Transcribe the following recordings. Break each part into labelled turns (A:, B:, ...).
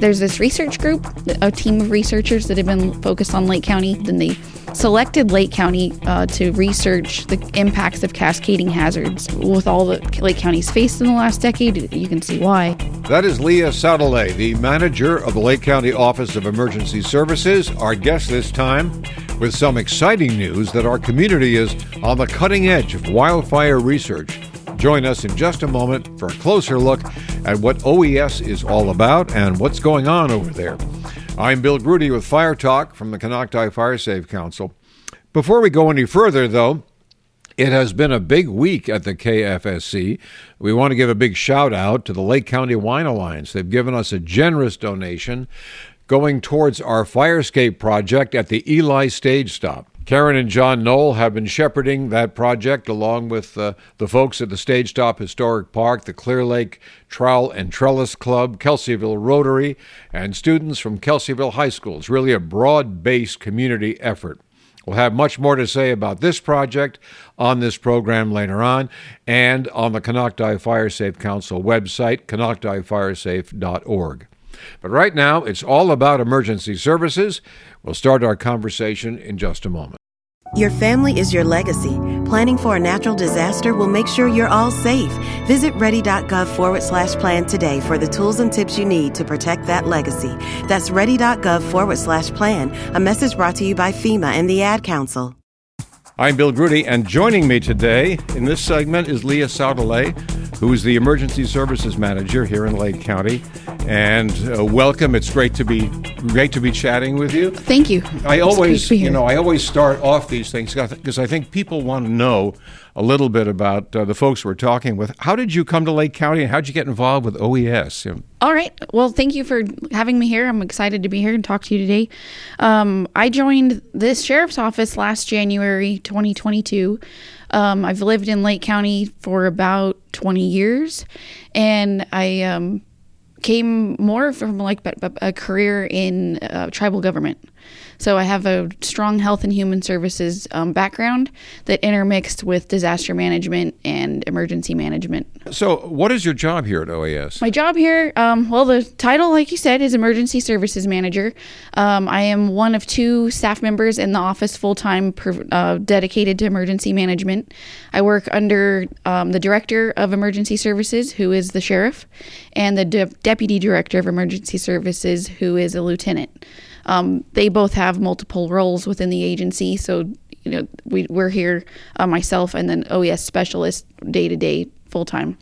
A: there's this research group, a team of researchers that have been focused on Lake County. Then they selected Lake County uh, to research the impacts of cascading hazards. With all that Lake County's faced in the last decade, you can see why.
B: That is Leah Sautelet, the manager of the Lake County Office of Emergency Services, our guest this time with some exciting news that our community is on the cutting edge of wildfire research. Join us in just a moment for a closer look at what OES is all about and what's going on over there. I'm Bill Grudy with Fire Talk from the Konocti Fire Safe Council. Before we go any further, though, it has been a big week at the KFSC. We want to give a big shout out to the Lake County Wine Alliance. They've given us a generous donation going towards our Firescape project at the Ely Stage Stop. Karen and John Knoll have been shepherding that project along with uh, the folks at the Stage Stop Historic Park, the Clear Lake Trowel and Trellis Club, Kelseyville Rotary, and students from Kelseyville High School. It's really a broad based community effort. We'll have much more to say about this project on this program later on and on the Konocti Fire Safe Council website, konoctifiresafe.org. But right now, it's all about emergency services. We'll start our conversation in just a moment.
C: Your family is your legacy. Planning for a natural disaster will make sure you're all safe. Visit ready.gov forward slash plan today for the tools and tips you need to protect that legacy. That's ready.gov forward slash plan. A message brought to you by FEMA and the Ad Council.
B: I'm Bill Grudy, and joining me today in this segment is Leah Sautelet, who is the Emergency Services Manager here in Lake County. And uh, welcome. It's great to be great to be chatting with you.
A: Thank you.
B: I always, you know, I always start off these things because I think people want to know a little bit about uh, the folks we're talking with. How did you come to Lake County, and how did you get involved with OES?
A: All right. Well, thank you for having me here. I'm excited to be here and talk to you today. Um, I joined this sheriff's office last January 2022. Um, I've lived in Lake County for about 20 years, and I um, came more from like a career in uh, tribal government. So I have a strong health and human services um, background that intermixed with disaster management and emergency management.
B: So, what is your job here at OES?
A: My job here, um, well, the title, like you said, is emergency services manager. Um, I am one of two staff members in the office full time uh, dedicated to emergency management. I work under um, the director of emergency services, who is the sheriff, and the de- deputy director of emergency services, who is a lieutenant. Um, they both have multiple roles within the agency, so you know we we're here uh, myself and then OES specialist day to day full time.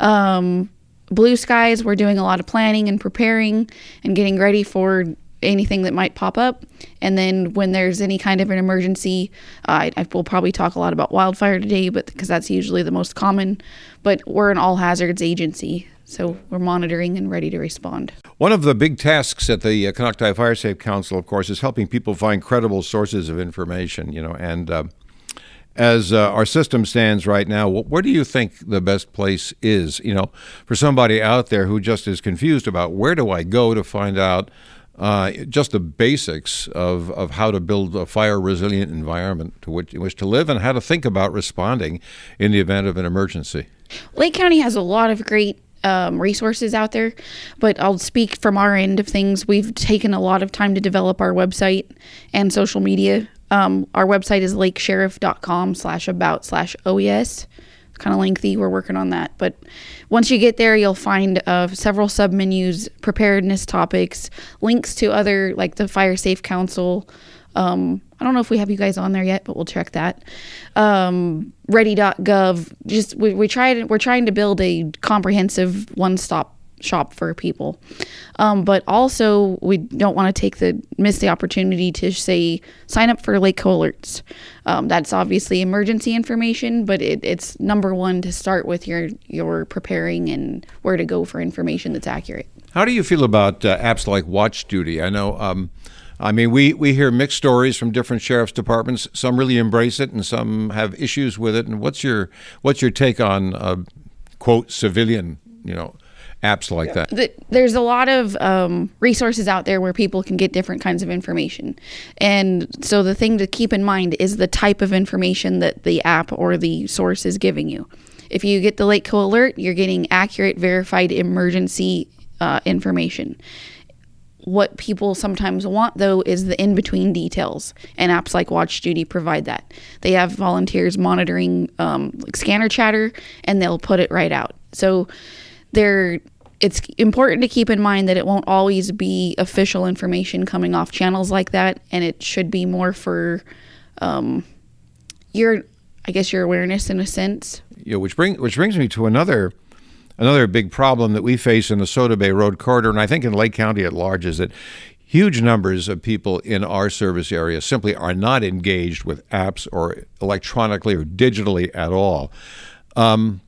A: Um, blue skies, we're doing a lot of planning and preparing and getting ready for anything that might pop up. And then when there's any kind of an emergency, uh, I, I will probably talk a lot about wildfire today, but because that's usually the most common. But we're an all hazards agency, so we're monitoring and ready to respond.
B: One of the big tasks at the uh, Konocti Fire Safe Council, of course, is helping people find credible sources of information. You know, and uh, as uh, our system stands right now, where do you think the best place is? You know, for somebody out there who just is confused about where do I go to find out uh, just the basics of, of how to build a fire resilient environment to which, in which to live and how to think about responding in the event of an emergency.
A: Lake County has a lot of great um, resources out there, but I'll speak from our end of things. We've taken a lot of time to develop our website and social media. Um, our website is lakesheriff.com slash about slash OES. Kind of lengthy. We're working on that. But once you get there, you'll find uh, several submenus, preparedness topics, links to other, like the Fire Safe Council, um, I don't know if we have you guys on there yet, but we'll check that. Um, ready.gov. Just we, we tried. We're trying to build a comprehensive one-stop shop for people. Um, but also, we don't want to take the miss the opportunity to say sign up for Lake Alerts. Um, that's obviously emergency information, but it, it's number one to start with your your preparing and where to go for information that's accurate.
B: How do you feel about uh, apps like Watch Duty? I know. Um, I mean, we, we hear mixed stories from different sheriff's departments. Some really embrace it, and some have issues with it. And what's your what's your take on uh, quote civilian you know apps like that?
A: The, there's a lot of um, resources out there where people can get different kinds of information, and so the thing to keep in mind is the type of information that the app or the source is giving you. If you get the Lake Co alert, you're getting accurate, verified emergency uh, information what people sometimes want though is the in between details. And apps like watch duty provide that. They have volunteers monitoring um, like scanner chatter and they'll put it right out. So they're it's important to keep in mind that it won't always be official information coming off channels like that and it should be more for um, your i guess your awareness in a sense.
B: Know, which bring which brings me to another another big problem that we face in the Soda Bay Road corridor, and I think in Lake County at large, is that huge numbers of people in our service area simply are not engaged with apps or electronically or digitally at all. Um,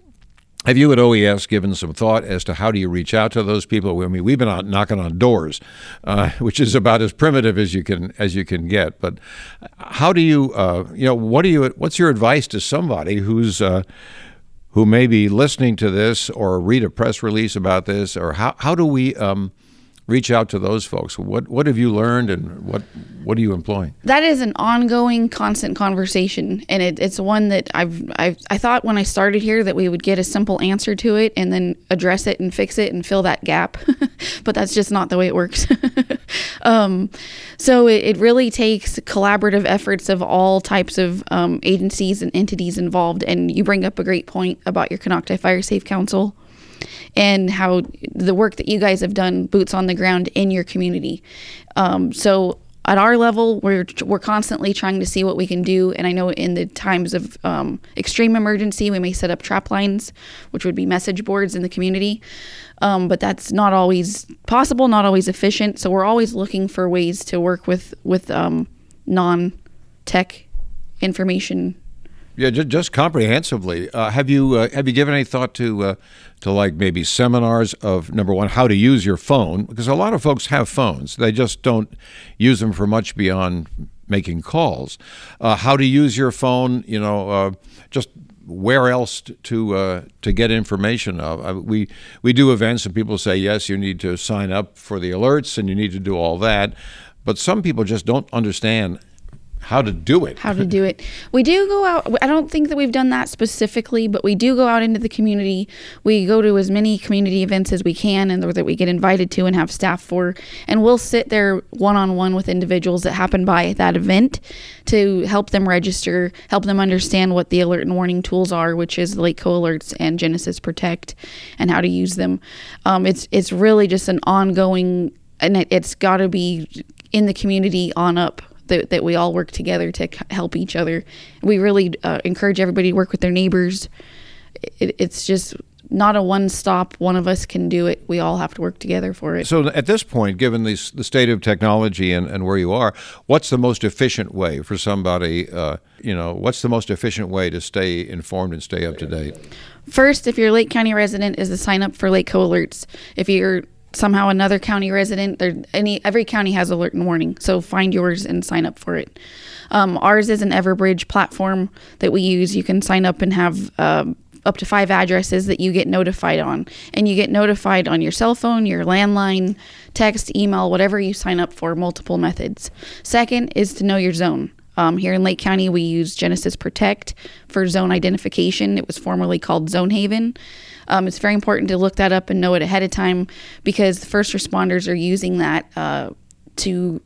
B: have you at OES given some thought as to how do you reach out to those people? I mean, we've been out knocking on doors, uh, which is about as primitive as you can as you can get. But how do you, uh, you know, what do you? What's your advice to somebody who's uh, who may be listening to this or read a press release about this, or how, how do we um, reach out to those folks? What what have you learned, and what what are you employing?
A: That is an ongoing, constant conversation, and it, it's one that I've, I've I thought when I started here that we would get a simple answer to it and then address it and fix it and fill that gap, but that's just not the way it works. um, so it, it, really takes collaborative efforts of all types of um, agencies and entities involved. And you bring up a great point about your Konocti Fire Safe Council and how the work that you guys have done boots on the ground in your community. Um, so at our level, we're we're constantly trying to see what we can do. And I know in the times of um, extreme emergency, we may set up trap lines, which would be message boards in the community. Um, but that's not always possible, not always efficient. So we're always looking for ways to work with with um, non tech information
B: yeah, just, just comprehensively. Uh, have you uh, have you given any thought to uh, to like maybe seminars of number one how to use your phone because a lot of folks have phones they just don't use them for much beyond making calls. Uh, how to use your phone, you know, uh, just where else to uh, to get information of. we we do events and people say yes, you need to sign up for the alerts and you need to do all that, but some people just don't understand how to do it.
A: How to do it. We do go out. I don't think that we've done that specifically, but we do go out into the community. We go to as many community events as we can and that we get invited to and have staff for. And we'll sit there one on one with individuals that happen by that event to help them register, help them understand what the alert and warning tools are, which is Lakeco Alerts and Genasys Protect, and how to use them. Um, it's it's really just an ongoing, and it, it's got to be in the community on up that, that we all work together to help each other. We really uh, encourage everybody to work with their neighbors. It, it's just not a one stop one of us can do it we all have to work together for it
B: so at this point given the, the state of technology and, and where you are what's the most efficient way for somebody uh, you know what's the most efficient way to stay informed and stay up to date
A: first if you're a lake county resident is to sign up for lake co alerts if you're somehow another county resident. There, any every county has alert and warning, so find yours and sign up for it. Um, ours is an Everbridge platform that we use. You can sign up and have uh, up to five addresses that you get notified on, and you get notified on your cell phone, your landline, text, email, whatever you sign up for. Multiple methods. Second is to know your zone. Um, here in Lake County, we use Genasys Protect for zone identification. It was formerly called Zonehaven. Um, it's very important to look that up and know it ahead of time because the first responders are using that uh, to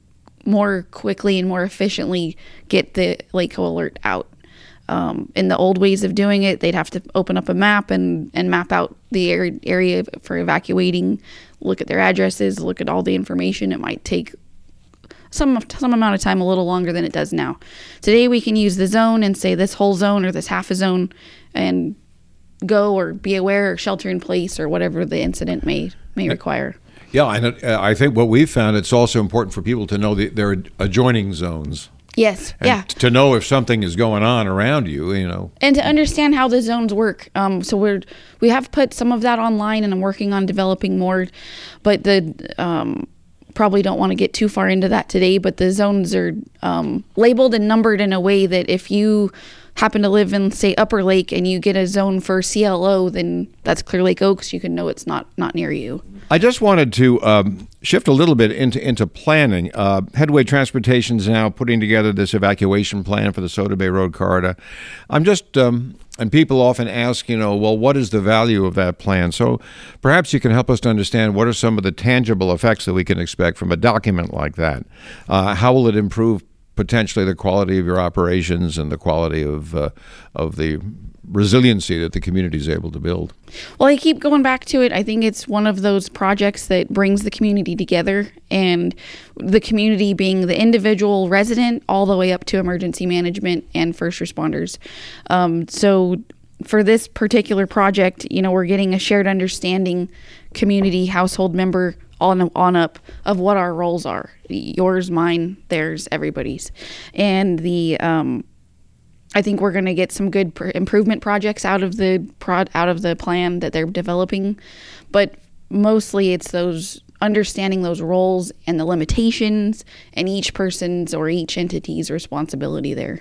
A: more quickly and more efficiently get the Lakeco alert out. Um, in the old ways of doing it, they'd have to open up a map and, and map out the area for evacuating, look at their addresses, look at all the information. It might take some some amount of time a little longer than it does now. Today we can use the zone and say this whole zone or this half a zone and go or be aware or shelter in place or whatever the incident may may require.
B: Yeah, and uh, I think what we've found it's also important for people to know that there are adjoining zones.
A: Yes.
B: And
A: yeah.
B: To know if something is going on around you, you know.
A: And to understand how the zones work. Um, so we're we have put some of that online, and I'm working on developing more. But the um, probably don't want to get too far into that today. But the zones are um, labeled and numbered in a way that if you happen to live in say Upper Lake and you get a zone for CLO, then that's Clear Lake Oaks. You can know it's not not near you.
B: I just wanted to um, shift a little bit into into planning. Uh, Headway Transportation is now putting together this evacuation plan for the Soda Bay Road corridor. I'm just um, and people often ask, you know, well, what is the value of that plan? So perhaps you can help us to understand what are some of the tangible effects that we can expect from a document like that. Uh, how will it improve potentially the quality of your operations and the quality of uh, of the resiliency that the community is able to build.
A: Well, I keep going back to it. I think it's one of those projects that brings the community together, and the community being the individual resident all the way up to emergency management and first responders. Um, so, for this particular project, you know, we're getting a shared understanding, community household member on on up of what our roles are yours mine theirs everybody's and the um, I think we're going to get some good pr- improvement projects out of the prod out of the plan that they're developing, but mostly it's those understanding those roles and the limitations and each person's or each entity's responsibility there.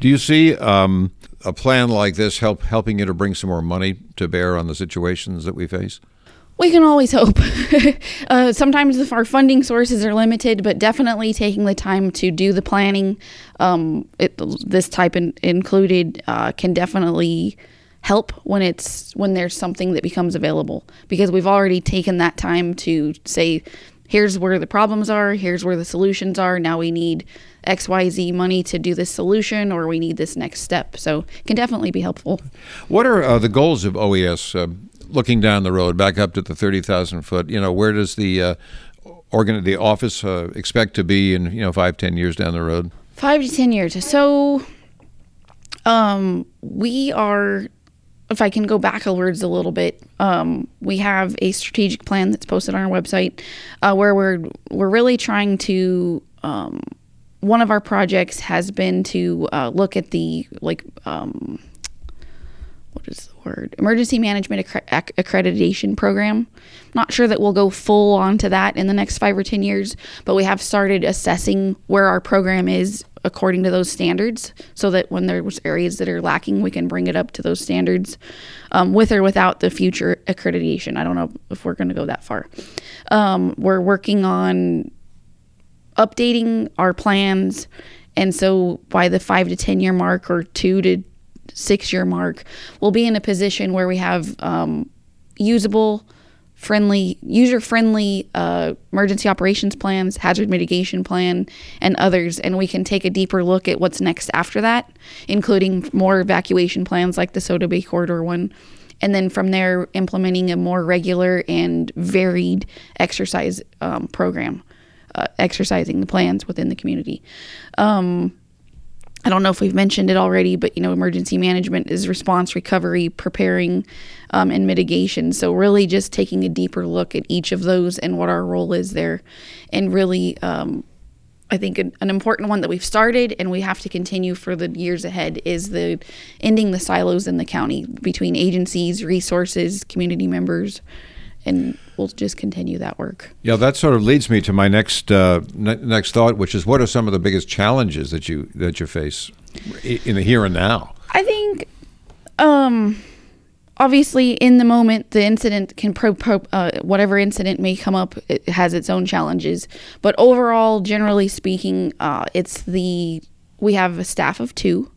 B: Do you see um, a plan like this help helping you to bring some more money to bear on the situations that we face?
A: We can always hope. uh, sometimes our funding sources are limited, but definitely taking the time to do the planning, um, it, this type in, included, uh, can definitely help when it's when there's something that becomes available. Because we've already taken that time to say here's where the problems are. Here's where the solutions are. Now we need xyz money to do this solution or we need this next step. So it can definitely be helpful.
B: What are uh, the goals of oes uh, looking down the road, back up to the thirty thousand foot, you know, where does the uh, organ the office uh, expect to be in you know five ten years down the road?
A: Five to ten years. So, um, we are. If I can go backwards a little bit, um, we have a strategic plan that's posted on our website, uh, where we're we're really trying to. Um, one of our projects has been to uh, look at the like um, what is word emergency management accre- accreditation program. Not sure that we'll go full on to that in the next five or ten years but we have started assessing where our program is according to those standards so that when there's areas that are lacking we can bring it up to those standards um, with or without the future accreditation. I don't know if we're going to go that far. Um, we're working on updating our plans and so by the five to ten year mark or two to six year mark, we'll be in a position where we have um, usable, friendly, user friendly uh, emergency operations plans, hazard mitigation plan, and others. And we can take a deeper look at what's next after that, including more evacuation plans like the Soda Bay Corridor one. And then from there, implementing a more regular and varied exercise um, program, uh, exercising the plans within the community. Um, I don't know if we've mentioned it already, but you know, emergency management is response, recovery, preparing, um, and mitigation. So really, just taking a deeper look at each of those and what our role is there, and really, um, I think an, an, important one that we've started and we have to continue for the years ahead is the ending the silos in the county between agencies, resources, community members, and we'll just continue that work.
B: Yeah, that sort of leads me to my next uh, ne- next thought, which is what are some of the biggest challenges that you that you face in the here and now?
A: I think, um, obviously, in the moment, the incident can pro, pro uh, whatever incident may come up, it has its own challenges. But overall, generally speaking, uh, it's the we have a staff of two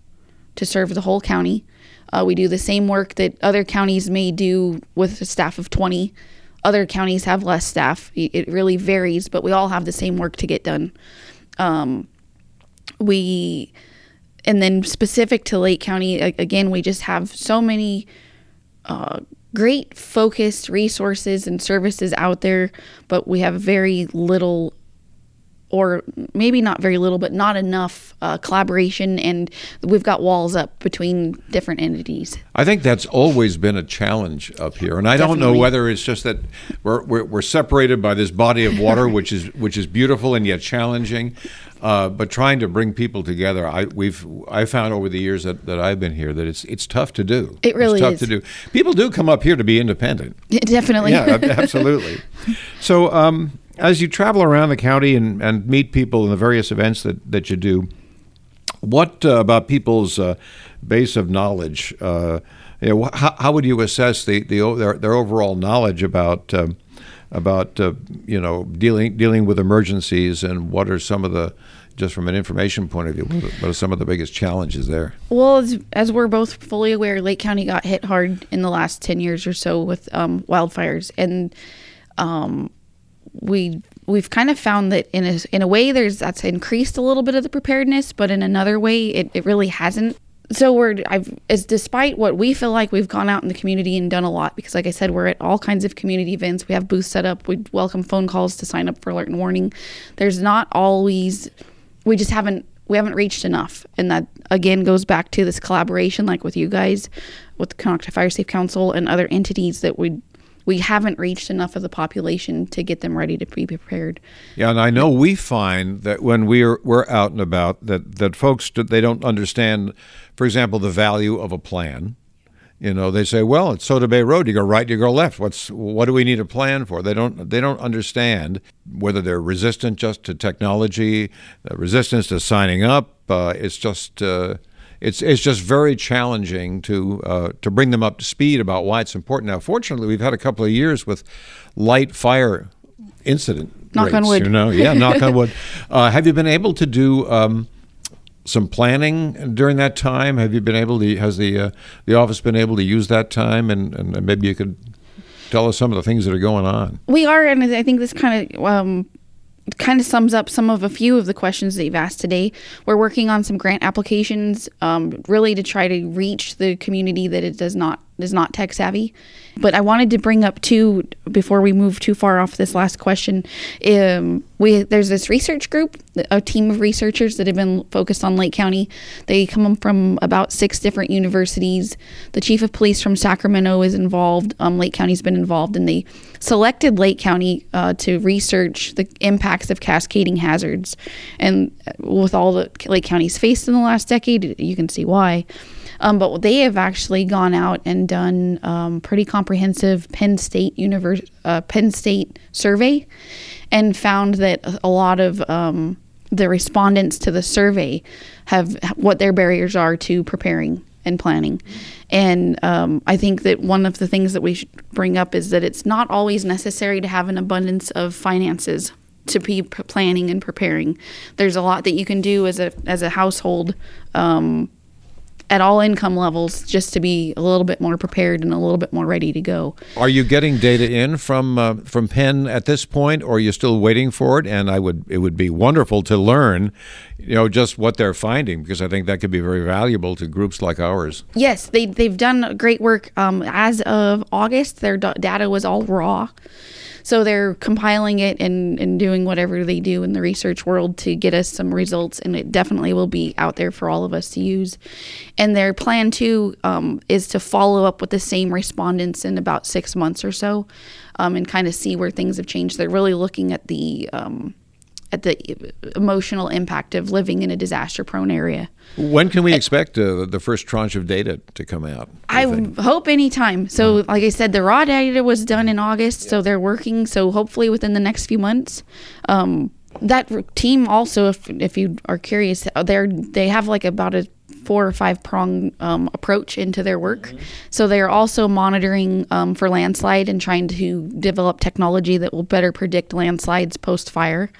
A: to serve the whole county. Uh, we do the same work that other counties may do with a staff of 20 other counties have less staff. It really varies, but we all have the same work to get done. Um, we, and then specific to Lake County, again, we just have so many uh, great focused resources and services out there, but we have very little or maybe not very little, but not enough uh, collaboration, and we've got walls up between different entities.
B: I think that's always been a challenge up here, and I Definitely. don't know whether it's just that we're, we're, we're separated by this body of water, which is which is beautiful and yet challenging. Uh, but trying to bring people together, I we've I found over the years that, that I've been here that it's it's tough to do.
A: It really
B: it's tough
A: is.
B: to do. People do come up here to be independent.
A: Definitely.
B: Yeah, absolutely. So. Um, as you travel around the county and, and meet people in the various events that, that you do, What uh, about people's uh, base of knowledge? Uh, you know, how, how, would you assess the, the their, their overall knowledge about um, about uh, you know dealing dealing with emergencies and what are some of the just from an information point of view, what are some of the biggest challenges there?
A: Well, as, as we're both fully aware, Lake County got hit hard in the last 10 years or so with um, wildfires. And um, we we've kind of found that in a, in a way there's that's increased a little bit of the preparedness but in another way it, it really hasn't. So we're I've as despite what we feel like we've gone out in the community and done a lot because like I said we're at all kinds of community events. We have booths set up. We welcome phone calls to sign up for alert and warning. There's not always we just haven't we haven't reached enough. And that again goes back to this collaboration like with you guys with the Konocti Fire Safe Council and other entities that we we haven't reached enough of the population to get them ready to be prepared.
B: Yeah, and I know we find that when we're we're out and about that that folks they don't understand, for example, the value of a plan. You know, they say, "Well, it's Soda Bay Road. You go right, you go left. What's what do we need a plan for?" They don't they don't understand whether they're resistant just to technology, resistance to signing up. Uh, it's just. Uh, it's it's just very challenging to uh, to bring them up to speed about why it's important. Now, fortunately, we've had a couple of years with light fire incident.
A: Knock
B: rates,
A: on wood.
B: You know, yeah, knock on wood. Uh, have you been able to do? Um, some planning during that time. Have you been able to? Has the uh, the office been able to use that time? And, and maybe you could tell us some of the things that are going on.
A: We are, and I think this kind of um, kind of sums up some of a few of the questions that you've asked today. We're working on some grant applications, um, really to try to reach the community that it does not is not tech savvy. But I wanted to bring up too before we move too far off this last question. Um, we there's this research group, a team of researchers that have been focused on Lake County. They come from about six different universities. The chief of police from Sacramento is involved. Um, Lake County's been involved, and they selected Lake County uh, to research the impacts of cascading hazards. And with all that Lake County's faced in the last decade, you can see why. Um, but they have actually gone out and done um, pretty comprehensive Penn State univers- uh, Penn State survey, and found that a lot of um, the respondents to the survey have what their barriers are to preparing and planning. And um, I think that one of the things that we should bring up is that it's not always necessary to have an abundance of finances to be planning and preparing. There's a lot that you can do as a as a household um, at all income levels just to be a little bit more prepared and a little bit more ready to go.
B: Are you getting data in from uh, from Penn at this point, or are you still waiting for it? And I would it would be wonderful to learn, you know, just what they're finding because I think that could be very valuable to groups like ours.
A: Yes, they they've done great work. Um, as of August, their data was all raw. So they're compiling it and, and doing whatever they do in the research world to get us some results, and it definitely will be out there for all of us to use. And their plan too um, is to follow up with the same respondents in about six months or so, um, and kind of see where things have changed. They're really looking at the um, at the emotional impact of living in a disaster prone area.
B: When can we expect uh, the first tranche of data to come out?
A: I think? hope anytime. So, uh-huh. like I said, the raw data was done in August, yeah. so they're working. So, hopefully, within the next few months. Um, that team also, if if you are curious, they're they have like about a four or five prong um, approach into their work. Mm-hmm. So they're also monitoring um, for landslide and trying to develop technology that will better predict landslides post fire.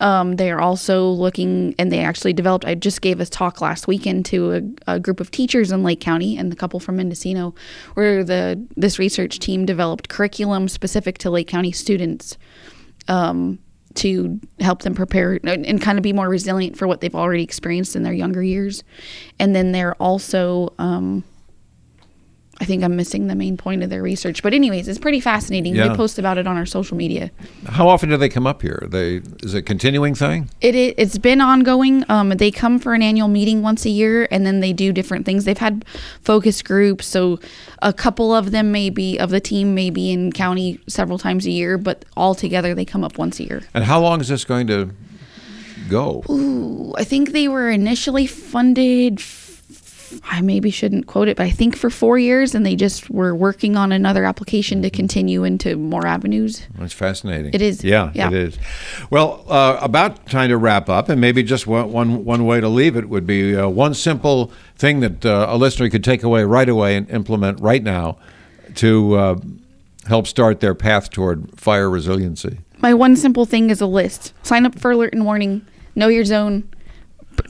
A: Um, they are also looking, and they actually developed. I just gave a talk last weekend to a, a, group of teachers in Lake County and the couple from Mendocino, where the this research team developed curriculum specific to Lake County students um, to help them prepare and, and, kind of be more resilient for what they've already experienced in their younger years. And then they're also um, I think I'm missing the main point of their research. But anyways, it's pretty fascinating. Yeah. We post about it on our social media.
B: How often do they come up here? They is it a continuing thing?
A: It, it has been ongoing. Um, they come for an annual meeting once a year, and then they do different things. They've had focus groups, so a couple of them may be of the team may be in county several times a year, but all together they come up once a year.
B: And how long is this going to go?
A: Ooh, I think they were initially funded I maybe shouldn't quote it, but I think for four years, and they just were working on another application to continue into more avenues.
B: That's fascinating.
A: It is.
B: Yeah,
A: Yeah.
B: it is. Well, uh, about time to wrap up, and maybe just one, one, one way to leave it would be uh, one simple thing that uh, a listener could take away right away and implement right now to uh, help start their path toward fire resiliency.
A: My one simple thing is a list. Sign up for alert and warning. Know your zone.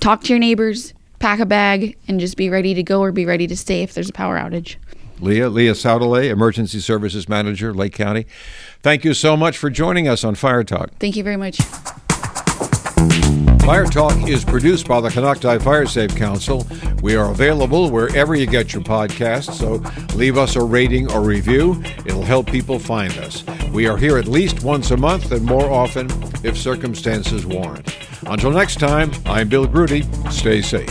A: Talk to your neighbors. Pack a bag and just be ready to go or be ready to stay if there's a power outage.
B: Leah, Leah Sautelet, Emergency Services Manager, Lake County. Thank you so much for joining us on Fire Talk.
A: Thank you very much.
B: Fire Talk is produced by the Konocti Fire Safe Council. We are available wherever you get your podcasts, so leave us a rating or review. It'll help people find us. We are here at least once a month and more often if circumstances warrant. Until next time, I'm Bill Grudy. Stay safe.